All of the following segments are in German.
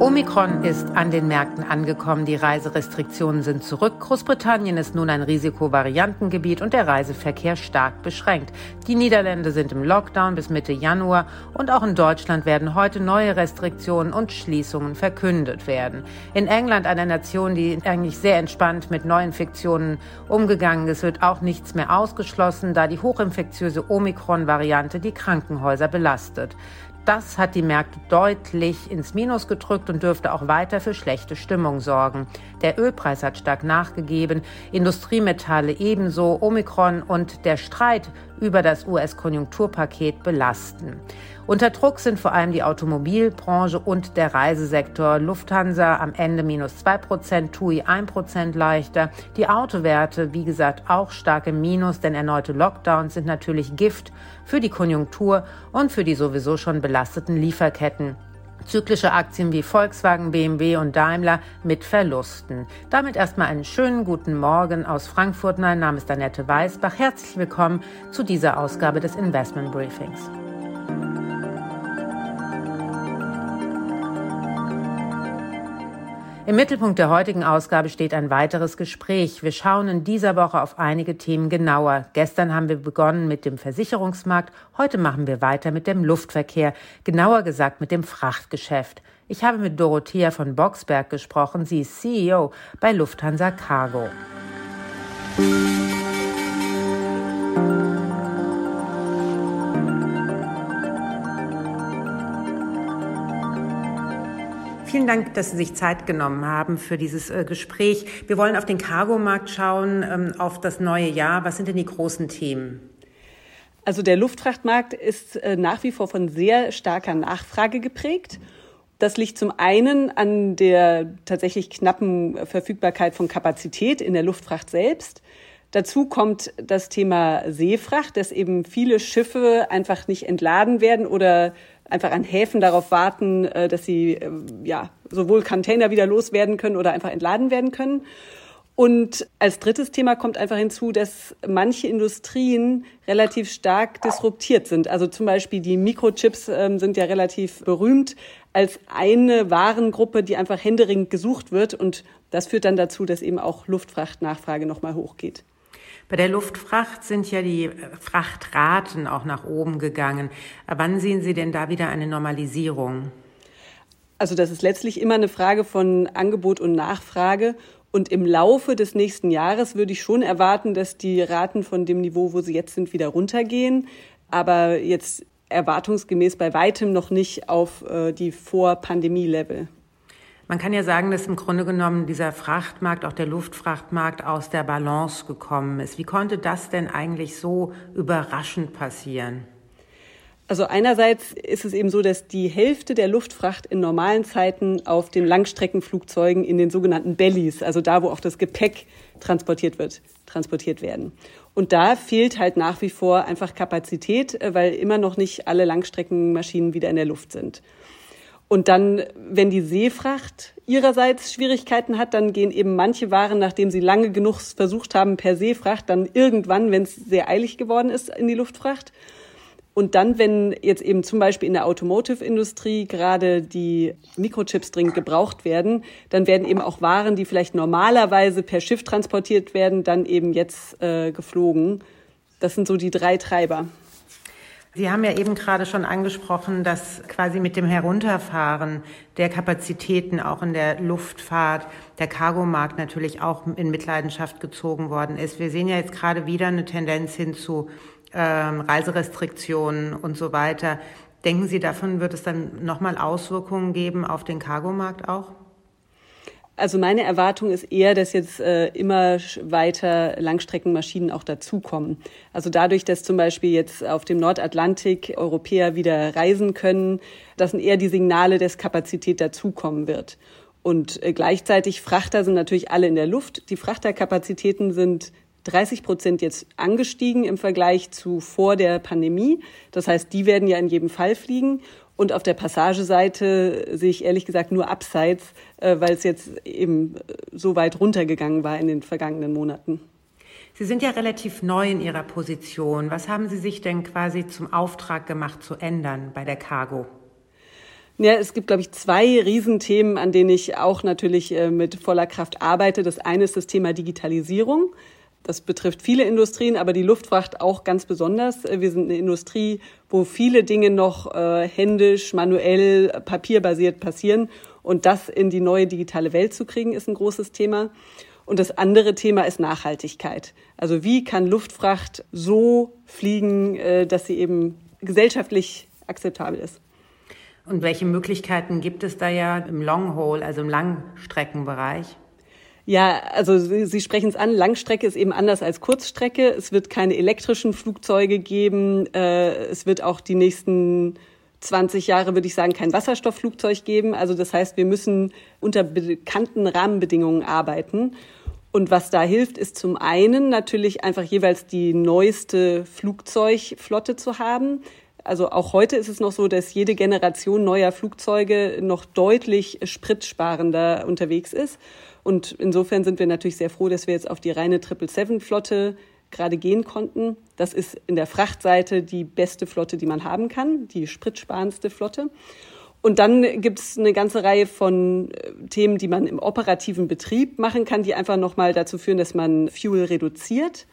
Omikron ist an den Märkten angekommen. Die Reiserestriktionen sind zurück. Großbritannien ist nun ein Risikovariantengebiet und der Reiseverkehr stark beschränkt. Die Niederlande sind im Lockdown bis Mitte Januar und auch in Deutschland werden heute neue Restriktionen und Schließungen verkündet werden. In England, einer Nation, die eigentlich sehr entspannt mit Neuinfektionen umgegangen ist, wird auch nichts mehr ausgeschlossen, da die hochinfektiöse Omikron-Variante die Krankenhäuser belastet. Das hat die Märkte deutlich ins Minus gedrückt und dürfte auch weiter für schlechte Stimmung sorgen. Der Ölpreis hat stark nachgegeben, Industriemetalle ebenso, Omikron und der Streit über das US-Konjunkturpaket belasten. Unter Druck sind vor allem die Automobilbranche und der Reisesektor. Lufthansa am Ende minus 2%, TUI 1% leichter. Die Autowerte, wie gesagt, auch stark im Minus, denn erneute Lockdowns sind natürlich Gift für die Konjunktur und für die sowieso schon belasteten Lieferketten. Zyklische Aktien wie Volkswagen, BMW und Daimler mit Verlusten. Damit erstmal einen schönen guten Morgen aus Frankfurt. Mein Name ist Annette Weißbach. Herzlich willkommen zu dieser Ausgabe des Investment Briefings. Im Mittelpunkt der heutigen Ausgabe steht ein weiteres Gespräch. Wir schauen in dieser Woche auf einige Themen genauer. Gestern haben wir begonnen mit dem Versicherungsmarkt, heute machen wir weiter mit dem Luftverkehr, genauer gesagt mit dem Frachtgeschäft. Ich habe mit Dorothea von Boxberg gesprochen. Sie ist CEO bei Lufthansa Cargo. Vielen Dank, dass Sie sich Zeit genommen haben für dieses äh, Gespräch. Wir wollen auf den Cargomarkt schauen, ähm, auf das neue Jahr. Was sind denn die großen Themen? Also der Luftfrachtmarkt ist äh, nach wie vor von sehr starker Nachfrage geprägt. Das liegt zum einen an der tatsächlich knappen Verfügbarkeit von Kapazität in der Luftfracht selbst. Dazu kommt das Thema Seefracht, dass eben viele Schiffe einfach nicht entladen werden oder einfach an Häfen darauf warten, äh, dass sie äh, ja sowohl Container wieder loswerden können oder einfach entladen werden können. Und als drittes Thema kommt einfach hinzu, dass manche Industrien relativ stark disruptiert sind. Also zum Beispiel die Mikrochips ähm, sind ja relativ berühmt als eine Warengruppe, die einfach händeringend gesucht wird. Und das führt dann dazu, dass eben auch Luftfrachtnachfrage nochmal hochgeht. Bei der Luftfracht sind ja die Frachtraten auch nach oben gegangen. Wann sehen Sie denn da wieder eine Normalisierung? Also das ist letztlich immer eine Frage von Angebot und Nachfrage. Und im Laufe des nächsten Jahres würde ich schon erwarten, dass die Raten von dem Niveau, wo sie jetzt sind, wieder runtergehen. Aber jetzt erwartungsgemäß bei weitem noch nicht auf äh, die Vor-Pandemie-Level. Man kann ja sagen, dass im Grunde genommen dieser Frachtmarkt, auch der Luftfrachtmarkt, aus der Balance gekommen ist. Wie konnte das denn eigentlich so überraschend passieren? Also einerseits ist es eben so, dass die Hälfte der Luftfracht in normalen Zeiten auf den Langstreckenflugzeugen in den sogenannten Bellies, also da, wo auch das Gepäck transportiert wird, transportiert werden. Und da fehlt halt nach wie vor einfach Kapazität, äh, weil immer noch nicht alle Langstreckenmaschinen wieder in der Luft sind. Und dann, wenn die Seefracht ihrerseits Schwierigkeiten hat, dann gehen eben manche Waren, nachdem sie lange genug versucht haben, per Seefracht, dann irgendwann, wenn es sehr eilig geworden ist, in die Luftfracht. Und dann, wenn jetzt eben zum Beispiel in der Automotive-Industrie gerade die Mikrochips dringend gebraucht werden, dann werden eben auch Waren, die vielleicht normalerweise per Schiff transportiert werden, dann eben jetzt äh, geflogen. Das sind so die drei Treiber. Sie haben ja eben gerade schon angesprochen, dass quasi mit dem Herunterfahren der Kapazitäten auch in der Luftfahrt der Cargomarkt natürlich auch in Mitleidenschaft gezogen worden ist. Wir sehen ja jetzt gerade wieder eine Tendenz hin zu ähm, Reiserestriktionen und so weiter. Denken Sie, davon wird es dann nochmal Auswirkungen geben auf den Cargomarkt auch? Also meine Erwartung ist eher, dass jetzt äh, immer weiter Langstreckenmaschinen auch dazukommen. Also dadurch, dass zum Beispiel jetzt auf dem Nordatlantik Europäer wieder reisen können, das sind eher die Signale, dass Kapazität dazukommen wird. Und äh, gleichzeitig Frachter sind natürlich alle in der Luft. Die Frachterkapazitäten sind 30 Prozent jetzt angestiegen im Vergleich zu vor der Pandemie. Das heißt, die werden ja in jedem Fall fliegen. Und auf der Passageseite sehe ich ehrlich gesagt nur Abseits, äh, weil es jetzt eben so weit runtergegangen war in den vergangenen Monaten. Sie sind ja relativ neu in Ihrer Position. Was haben Sie sich denn quasi zum Auftrag gemacht zu ändern bei der Cargo? Ja, es gibt, glaube ich, zwei Riesenthemen, an denen ich auch natürlich äh, mit voller Kraft arbeite. Das eine ist das Thema Digitalisierung. Das betrifft viele Industrien, aber die Luftfracht auch ganz besonders. Äh, wir sind eine Industrie, wo viele Dinge noch äh, händisch, manuell, papierbasiert passieren. Und das in die neue digitale Welt zu kriegen, ist ein großes Thema. Und das andere Thema ist Nachhaltigkeit. Also wie kann Luftfracht so fliegen, äh, dass sie eben gesellschaftlich akzeptabel ist? Und welche Möglichkeiten gibt es da ja im Long Haul, also im Langstreckenbereich? Ja, also Sie, sprechen es an. Langstrecke ist eben anders als Kurzstrecke. Es wird keine elektrischen Flugzeuge geben. Äh, es wird auch die nächsten 20 Jahre, würde ich sagen, kein Wasserstoffflugzeug geben. Also das heißt, wir müssen unter bekannten Rahmenbedingungen arbeiten. Und was da hilft, ist zum einen natürlich einfach jeweils die neueste Flugzeugflotte zu haben. Also auch heute ist es noch so, dass jede Generation neuer Flugzeuge noch deutlich spritsparender unterwegs ist. Und insofern sind wir natürlich sehr froh, dass wir jetzt auf die reine 777-Flotte gerade gehen konnten. Das ist in der Frachtseite die beste Flotte, die man haben kann, die spritsparendste Flotte. Und dann gibt es eine ganze Reihe von äh, Themen, die man im operativen Betrieb machen kann, die einfach nochmal dazu führen, dass man Fuel reduziert.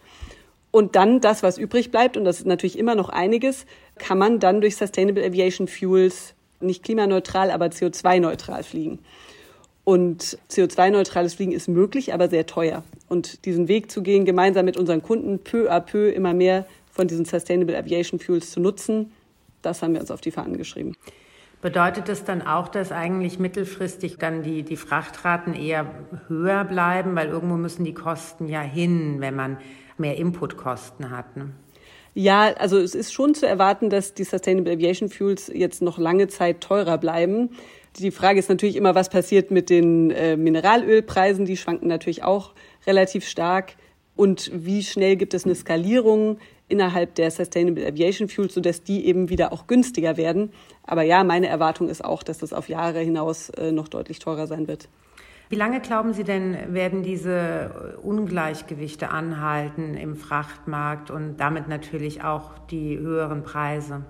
Und dann das, was übrig bleibt, und das ist natürlich immer noch einiges, kann man dann durch Sustainable Aviation Fuels nicht klimaneutral, aber CO2-neutral fliegen. Und CO2-neutrales Fliegen ist möglich, aber sehr teuer. Und diesen Weg zu gehen, gemeinsam mit unseren Kunden peu à peu immer mehr von diesen Sustainable Aviation Fuels zu nutzen, das haben wir uns auf die Fahnen geschrieben. Bedeutet das dann auch, dass eigentlich mittelfristig dann die, die Frachtraten eher höher bleiben, weil irgendwo müssen die Kosten ja hin, wenn man mehr Inputkosten hat? Ne? Ja, also es ist schon zu erwarten, dass die Sustainable Aviation Fuels jetzt noch lange Zeit teurer bleiben. Die Frage ist natürlich immer, was passiert mit den äh, Mineralölpreisen. Die schwanken natürlich auch relativ stark. Und wie schnell gibt es eine Skalierung innerhalb der Sustainable Aviation Fuels, sodass die eben wieder auch günstiger werden. Aber ja, meine Erwartung ist auch, dass das auf Jahre hinaus äh, noch deutlich teurer sein wird. Wie lange glauben Sie denn, werden diese Ungleichgewichte anhalten im Frachtmarkt und damit natürlich auch die höheren Preise?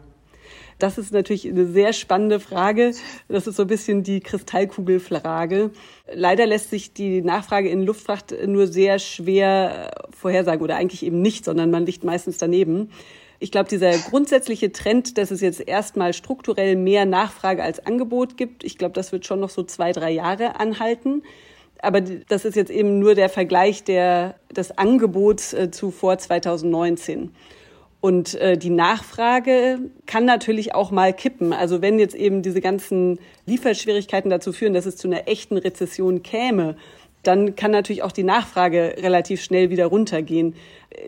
Das ist natürlich eine sehr spannende Frage. Das ist so ein bisschen die Kristallkugelfrage. Leider lässt sich die Nachfrage in Luftfracht nur sehr schwer vorhersagen oder eigentlich eben nicht, sondern man liegt meistens daneben. Ich glaube, dieser grundsätzliche Trend, dass es jetzt erstmal strukturell mehr Nachfrage als Angebot gibt, ich glaube, das wird schon noch so zwei, drei Jahre anhalten. Aber das ist jetzt eben nur der Vergleich der, des Angebots äh, zu vor 2019. Und äh, die Nachfrage kann natürlich auch mal kippen. Also wenn jetzt eben diese ganzen Lieferschwierigkeiten dazu führen, dass es zu einer echten Rezession käme, dann kann natürlich auch die Nachfrage relativ schnell wieder runtergehen.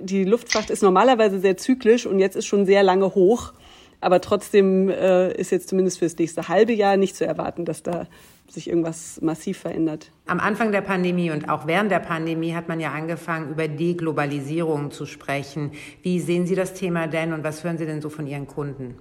Die Luftfracht ist normalerweise sehr zyklisch und jetzt ist schon sehr lange hoch. Aber trotzdem äh, ist jetzt zumindest für das nächste halbe Jahr nicht zu erwarten, dass da sich irgendwas massiv verändert. Am Anfang der Pandemie und auch während der Pandemie hat man ja angefangen, über Deglobalisierung zu sprechen. Wie sehen Sie das Thema denn und was hören Sie denn so von Ihren Kunden?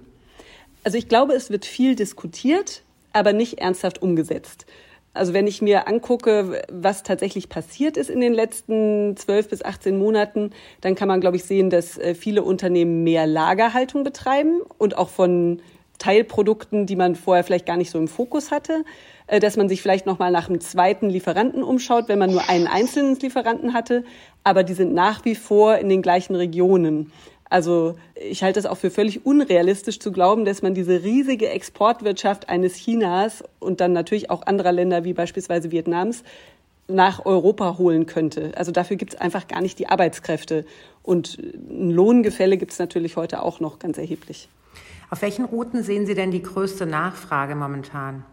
Also ich glaube, es wird viel diskutiert, aber nicht ernsthaft umgesetzt. Also wenn ich mir angucke, was tatsächlich passiert ist in den letzten zwölf bis 18 Monaten, dann kann man, glaube ich, sehen, dass äh, viele Unternehmen mehr Lagerhaltung betreiben und auch von Teilprodukten, die man vorher vielleicht gar nicht so im Fokus hatte, äh, dass man sich vielleicht noch mal nach einem zweiten Lieferanten umschaut, wenn man nur einen einzelnen Lieferanten hatte, aber die sind nach wie vor in den gleichen Regionen. Also ich halte es auch für völlig unrealistisch zu glauben, dass man diese riesige Exportwirtschaft eines Chinas und dann natürlich auch anderer Länder wie beispielsweise Vietnams nach Europa holen könnte. Also dafür gibt es einfach gar nicht die Arbeitskräfte. Und ein Lohngefälle gibt es natürlich heute auch noch ganz erheblich. Auf welchen Routen sehen Sie denn die größte Nachfrage momentan?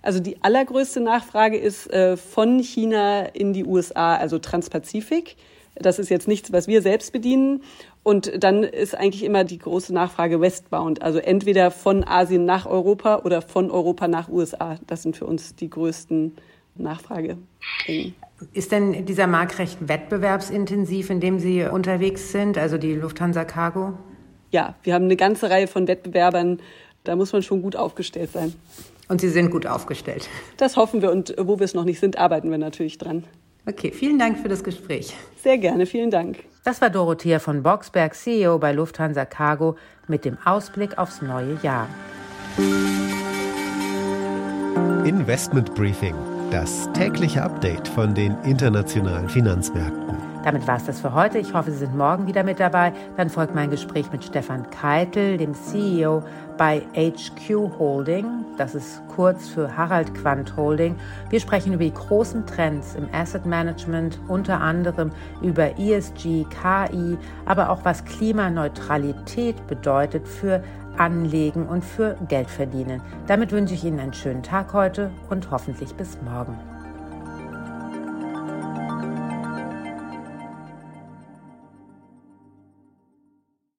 Also die allergrößte Nachfrage ist äh, von China in die USA, also Transpazifik. Das ist jetzt nichts, was wir selbst bedienen. Und dann ist eigentlich immer die große Nachfrage westbound, also entweder von Asien nach Europa oder von Europa nach USA. Das sind für uns die größten Nachfrage. Ist denn dieser Markt recht wettbewerbsintensiv, in dem Sie unterwegs sind, also die Lufthansa Cargo? Ja, wir haben eine ganze Reihe von Wettbewerbern Da muss man schon gut aufgestellt sein. Und Sie sind gut aufgestellt. Das hoffen wir und wo wir es noch nicht sind, arbeiten wir natürlich dran. Okay, vielen Dank für das Gespräch. Sehr gerne, vielen Dank. Das war Dorothea von Boxberg, CEO bei Lufthansa Cargo, mit dem Ausblick aufs neue Jahr. Investment Briefing, das tägliche Update von den internationalen Finanzmärkten. Damit war es das für heute. Ich hoffe, Sie sind morgen wieder mit dabei. Dann folgt mein Gespräch mit Stefan Keitel, dem CEO bei HQ Holding. Das ist kurz für Harald Quandt Holding. Wir sprechen über die großen Trends im Asset Management, unter anderem über ESG, KI, aber auch was Klimaneutralität bedeutet für Anlegen und für Geld verdienen. Damit wünsche ich Ihnen einen schönen Tag heute und hoffentlich bis morgen.